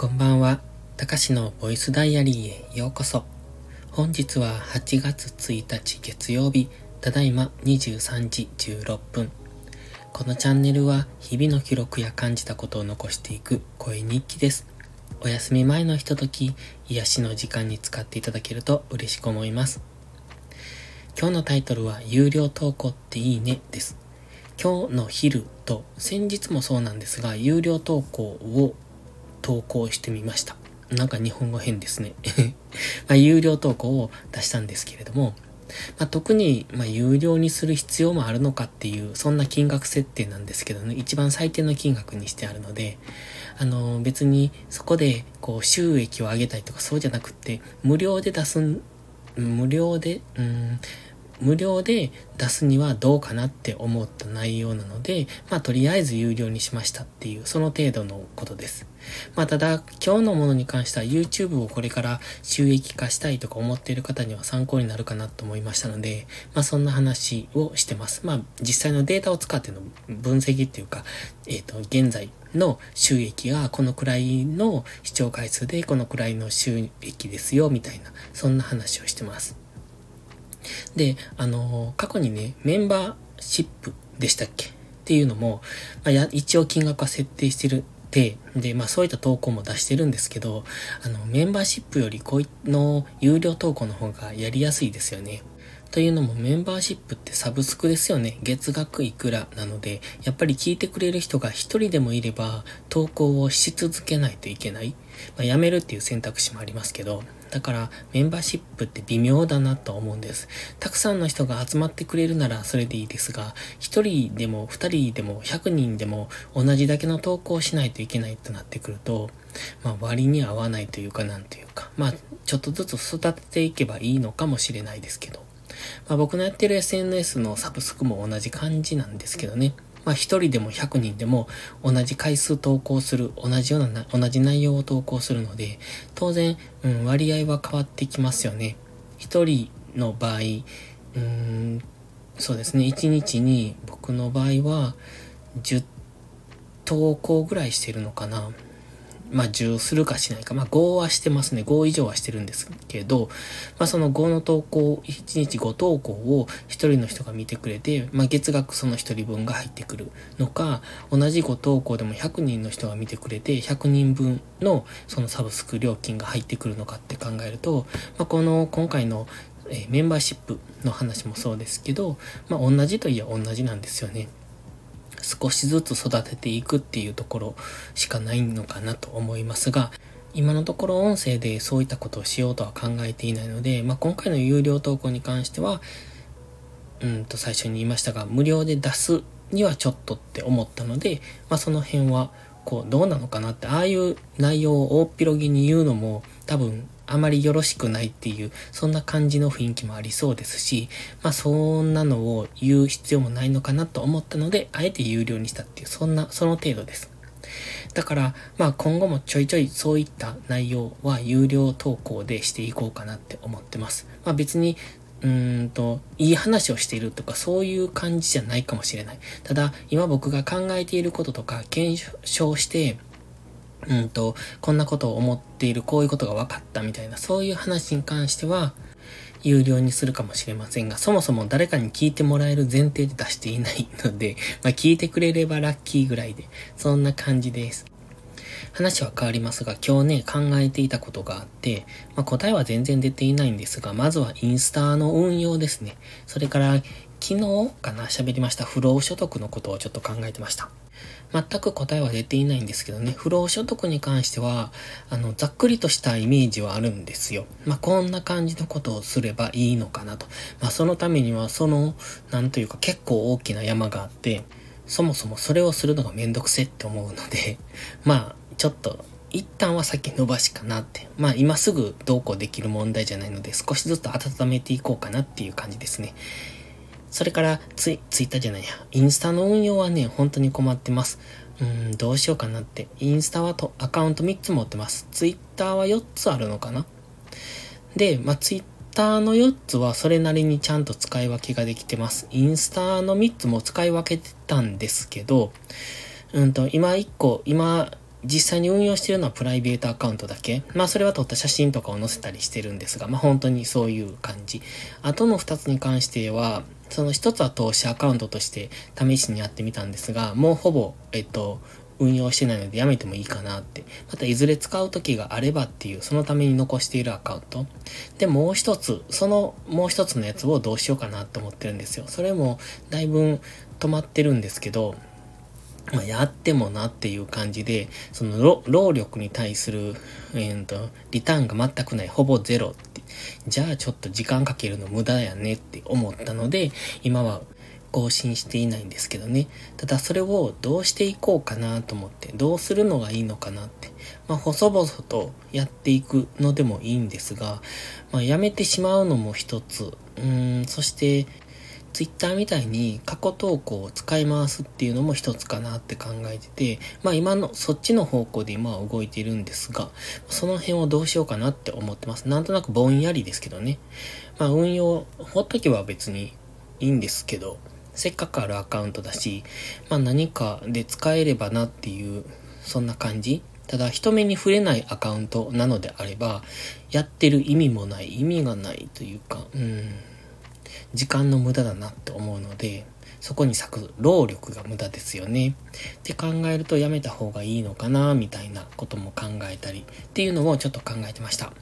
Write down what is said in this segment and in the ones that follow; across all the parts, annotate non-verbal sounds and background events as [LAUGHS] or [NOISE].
こんばんは。たかしのボイスダイアリーへようこそ。本日は8月1日月曜日、ただいま23時16分。このチャンネルは日々の記録や感じたことを残していく声日記です。お休み前のひととき、癒しの時間に使っていただけると嬉しく思います。今日のタイトルは有料投稿っていいねです。今日の昼と先日もそうなんですが、有料投稿を投稿してみました。なんか日本語変ですね。[LAUGHS] まあ、有料投稿を出したんですけれども、まあ、特に、まあ有料にする必要もあるのかっていう、そんな金額設定なんですけどね、一番最低の金額にしてあるので、あの、別にそこで、こう、収益を上げたいとかそうじゃなくって、無料で出す、無料で、うん、無料で出すにはどうかなって思った内容なので、まあとりあえず有料にしましたっていう、その程度のことです。まあただ、今日のものに関しては YouTube をこれから収益化したいとか思っている方には参考になるかなと思いましたので、まあそんな話をしてます。まあ実際のデータを使っての分析っていうか、えっ、ー、と、現在の収益がこのくらいの視聴回数でこのくらいの収益ですよ、みたいな、そんな話をしてます。で、あの、過去にね、メンバーシップでしたっけ？っていうのも、まあ、や、一応金額は設定してるて、で、まあそういった投稿も出してるんですけど、あの、メンバーシップよりこういの有料投稿の方がやりやすいですよね。というのもメンバーシップってサブスクですよね。月額いくらなので、やっぱり聞いてくれる人が一人でもいれば投稿をし続けないといけない。まあ、やめるっていう選択肢もありますけど、だからメンバーシップって微妙だなと思うんです。たくさんの人が集まってくれるならそれでいいですが、一人でも二人でも百人でも同じだけの投稿をしないといけないとなってくると、まあ割に合わないというかなんというか、まあちょっとずつ育てていけばいいのかもしれないですけど。まあ、僕のやってる SNS のサブスクも同じ感じなんですけどね。まあ一人でも100人でも同じ回数投稿する、同じような、同じ内容を投稿するので、当然、うん、割合は変わってきますよね。一人の場合、うん、そうですね、1日に僕の場合は10投稿ぐらいしてるのかな。まあ、10するかしないか。まあ、5はしてますね。5以上はしてるんですけど、まあ、その5の投稿、1日5投稿を1人の人が見てくれて、まあ、月額その1人分が入ってくるのか、同じ5投稿でも100人の人が見てくれて、100人分のそのサブスク料金が入ってくるのかって考えると、まあ、この今回のメンバーシップの話もそうですけど、まあ、同じといえば同じなんですよね。少しずつ育てていくっていうところしかないのかなと思いますが、今のところ音声でそういったことをしようとは考えていないので、まあ、今回の有料投稿に関しては、うんと最初に言いましたが、無料で出すにはちょっとって思ったので、まあ、その辺は、こう、どうなのかなって、ああいう内容を大っ広げに言うのも、多分あまりよろしくないっていう、そんな感じの雰囲気もありそうですし、まあそんなのを言う必要もないのかなと思ったので、あえて有料にしたっていう、そんな、その程度です。だから、まあ今後もちょいちょいそういった内容は有料投稿でしていこうかなって思ってます。まあ別に、うーんと、いい話をしているとかそういう感じじゃないかもしれない。ただ、今僕が考えていることとか検証して、うんと、こんなことを思っている、こういうことが分かったみたいな、そういう話に関しては、有料にするかもしれませんが、そもそも誰かに聞いてもらえる前提で出していないので、[LAUGHS] まあ聞いてくれればラッキーぐらいで、そんな感じです。話は変わりますが、今日ね、考えていたことがあって、まあ、答えは全然出ていないんですが、まずはインスタの運用ですね。それから、昨日かな、喋りました不労所得のことをちょっと考えてました。全く答えは出ていないんですけどね、不労所得に関しては、あの、ざっくりとしたイメージはあるんですよ。まあ、こんな感じのことをすればいいのかなと。まあ、そのためには、その、なんというか結構大きな山があって、そもそもそれをするのがめんどくせって思うので、[LAUGHS] まあ、ちょっと、一旦は先延ばしかなって。まあ今すぐどうこうできる問題じゃないので少しずつ温めていこうかなっていう感じですね。それからツイ、ツイッターじゃないや。インスタの運用はね、本当に困ってます。うん、どうしようかなって。インスタはとアカウント3つ持ってます。ツイッターは4つあるのかなで、まあ、ツイッターの4つはそれなりにちゃんと使い分けができてます。インスタの3つも使い分けてたんですけど、うんと、今1個、今、実際に運用してるのはプライベートアカウントだけ。まあそれは撮った写真とかを載せたりしてるんですが、まあ本当にそういう感じ。あとの二つに関しては、その一つは投資アカウントとして試しにやってみたんですが、もうほぼ、えっと、運用してないのでやめてもいいかなって。またいずれ使う時があればっていう、そのために残しているアカウント。で、もう一つ、そのもう一つのやつをどうしようかなと思ってるんですよ。それもだいぶ止まってるんですけど、まあ、やってもなっていう感じで、その労力に対する、えーと、リターンが全くない、ほぼゼロって、じゃあちょっと時間かけるの無駄やねって思ったので、今は更新していないんですけどね。ただそれをどうしていこうかなと思って、どうするのがいいのかなって。まあ、細々とやっていくのでもいいんですが、まあ、やめてしまうのも一つ。うん、そして、ツイッターみたいに過去投稿を使い回すっていうのも一つかなって考えてて、まあ今のそっちの方向で今は動いているんですが、その辺をどうしようかなって思ってます。なんとなくぼんやりですけどね。まあ運用、ほっとけば別にいいんですけど、せっかくあるアカウントだし、まあ何かで使えればなっていう、そんな感じただ人目に触れないアカウントなのであれば、やってる意味もない、意味がないというか、うん。時間の無駄だなって思うので、そこに咲く労力が無駄ですよね。って考えるとやめた方がいいのかな、みたいなことも考えたりっていうのをちょっと考えてました。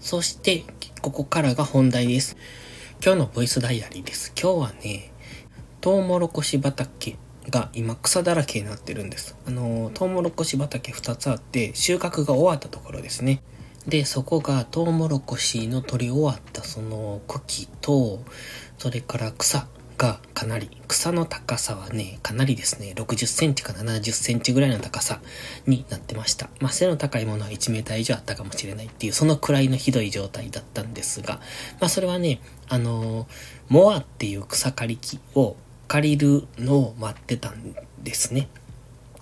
そして、ここからが本題です。今日のボイスダイアリーです。今日はね、トウモロコシ畑が今草だらけになってるんです。あの、トウモロコシ畑2つあって収穫が終わったところですね。で、そこがトウモロコシの取り終わったその茎と、それから草がかなり、草の高さはね、かなりですね、60センチか70センチぐらいの高さになってました。まあ、背の高いものは1メーター以上あったかもしれないっていう、そのくらいのひどい状態だったんですが、まあ、それはね、あの、モアっていう草刈り機を借りるのを待ってたんですね。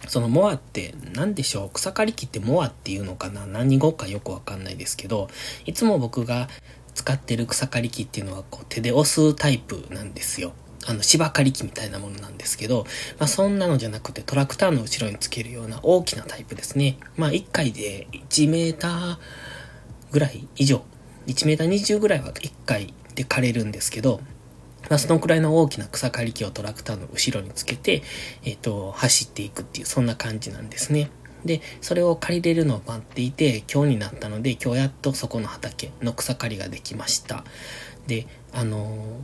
そのモアって何でしょう？草刈り機ってモアっていうのかな？何語かよくわかんないですけど、いつも僕が使ってる草刈り機っていうのはこう手で押すタイプなんですよ。あの芝刈り機みたいなものなんですけど、まあそんなのじゃなくてトラクターの後ろにつけるような大きなタイプですね。まあ1回で1メーターぐらい？以上、1メーター20ぐらいは1回で刈れるんですけど、まあ、そのくらいの大きな草刈り機をトラクターの後ろにつけて、えっ、ー、と、走っていくっていう、そんな感じなんですね。で、それを借りれるのを待っていて、今日になったので、今日やっとそこの畑の草刈りができました。で、あの、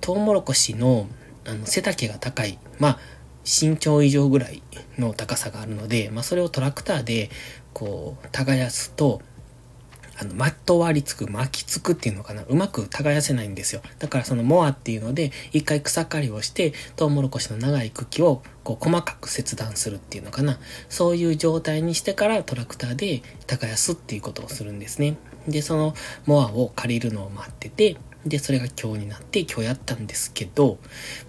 トウモロコシの、あの、背丈が高い、まあ、身長以上ぐらいの高さがあるので、まあ、それをトラクターで、こう、耕すと、あの、マット割りつく、巻きつくっていうのかな。うまく耕せないんですよ。だからそのモアっていうので、一回草刈りをして、トウモロコシの長い茎をこう細かく切断するっていうのかな。そういう状態にしてからトラクターで耕すっていうことをするんですね。で、そのモアを借りるのを待ってて、で、それが今日になって今日やったんですけど、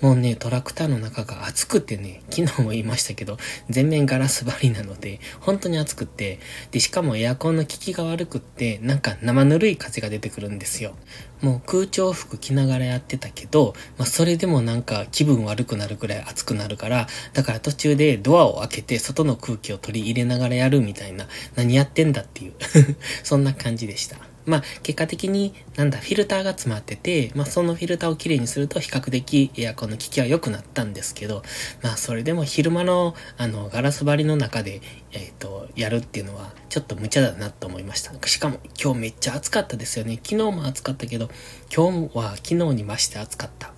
もうね、トラクターの中が暑くてね、昨日も言いましたけど、全面ガラス張りなので、本当に暑くて、で、しかもエアコンの効きが悪くって、なんか生ぬるい風が出てくるんですよ。もう空調服着ながらやってたけど、まあ、それでもなんか気分悪くなるくらい暑くなるから、だから途中でドアを開けて外の空気を取り入れながらやるみたいな、何やってんだっていう [LAUGHS] そんな感じでした。まあ、結果的に、なんだ、フィルターが詰まってて、まあ、そのフィルターをきれいにすると比較的エアコンの効きは良くなったんですけど、まあ、それでも昼間の、あの、ガラス張りの中で、えっ、と、やるっていうのは、ちょっと無茶だなと思いました。しかも、今日めっちゃ暑かったですよね。昨日も暑かったけど、今日は昨日に増して暑かった。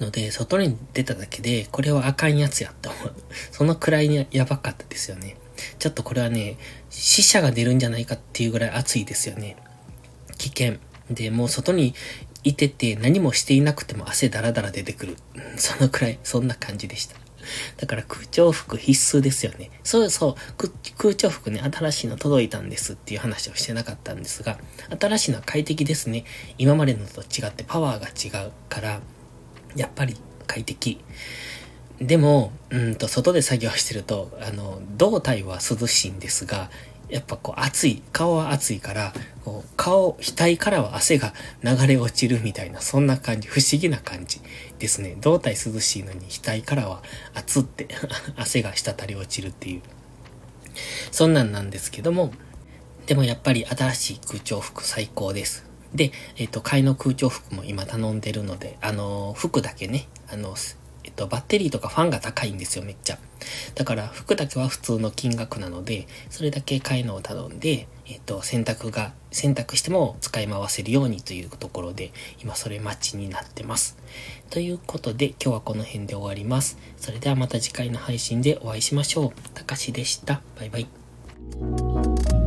ので、外に出ただけで、これはあかんやつやって思う。そのくらいにやばかったですよね。ちょっとこれはね、死者が出るんじゃないかっていうぐらい暑いですよね。危険。で、もう外にいてて何もしていなくても汗だらだら出てくる。[LAUGHS] そのくらい、そんな感じでした。だから空調服必須ですよね。そうそう、空調服ね、新しいの届いたんですっていう話をしてなかったんですが、新しいのは快適ですね。今までのと違ってパワーが違うから、やっぱり快適。でも、うんと、外で作業してると、あの、胴体は涼しいんですが、やっぱこう暑い、顔は暑いから、こう顔、額からは汗が流れ落ちるみたいな、そんな感じ、不思議な感じですね。胴体涼しいのに額からは熱って [LAUGHS] 汗が滴り落ちるっていう。そんなんなんですけども、でもやっぱり新しい空調服最高です。で、えっ、ー、と、買いの空調服も今頼んでるので、あの、服だけね、あの、えっと、バッテリーとかファンが高いんですよ、めっちゃ。だから、服だけは普通の金額なので、それだけ買いのを頼んで、えっと、洗濯が、洗濯しても使い回せるようにというところで、今それ待ちになってます。ということで、今日はこの辺で終わります。それではまた次回の配信でお会いしましょう。たかしでした。バイバイ。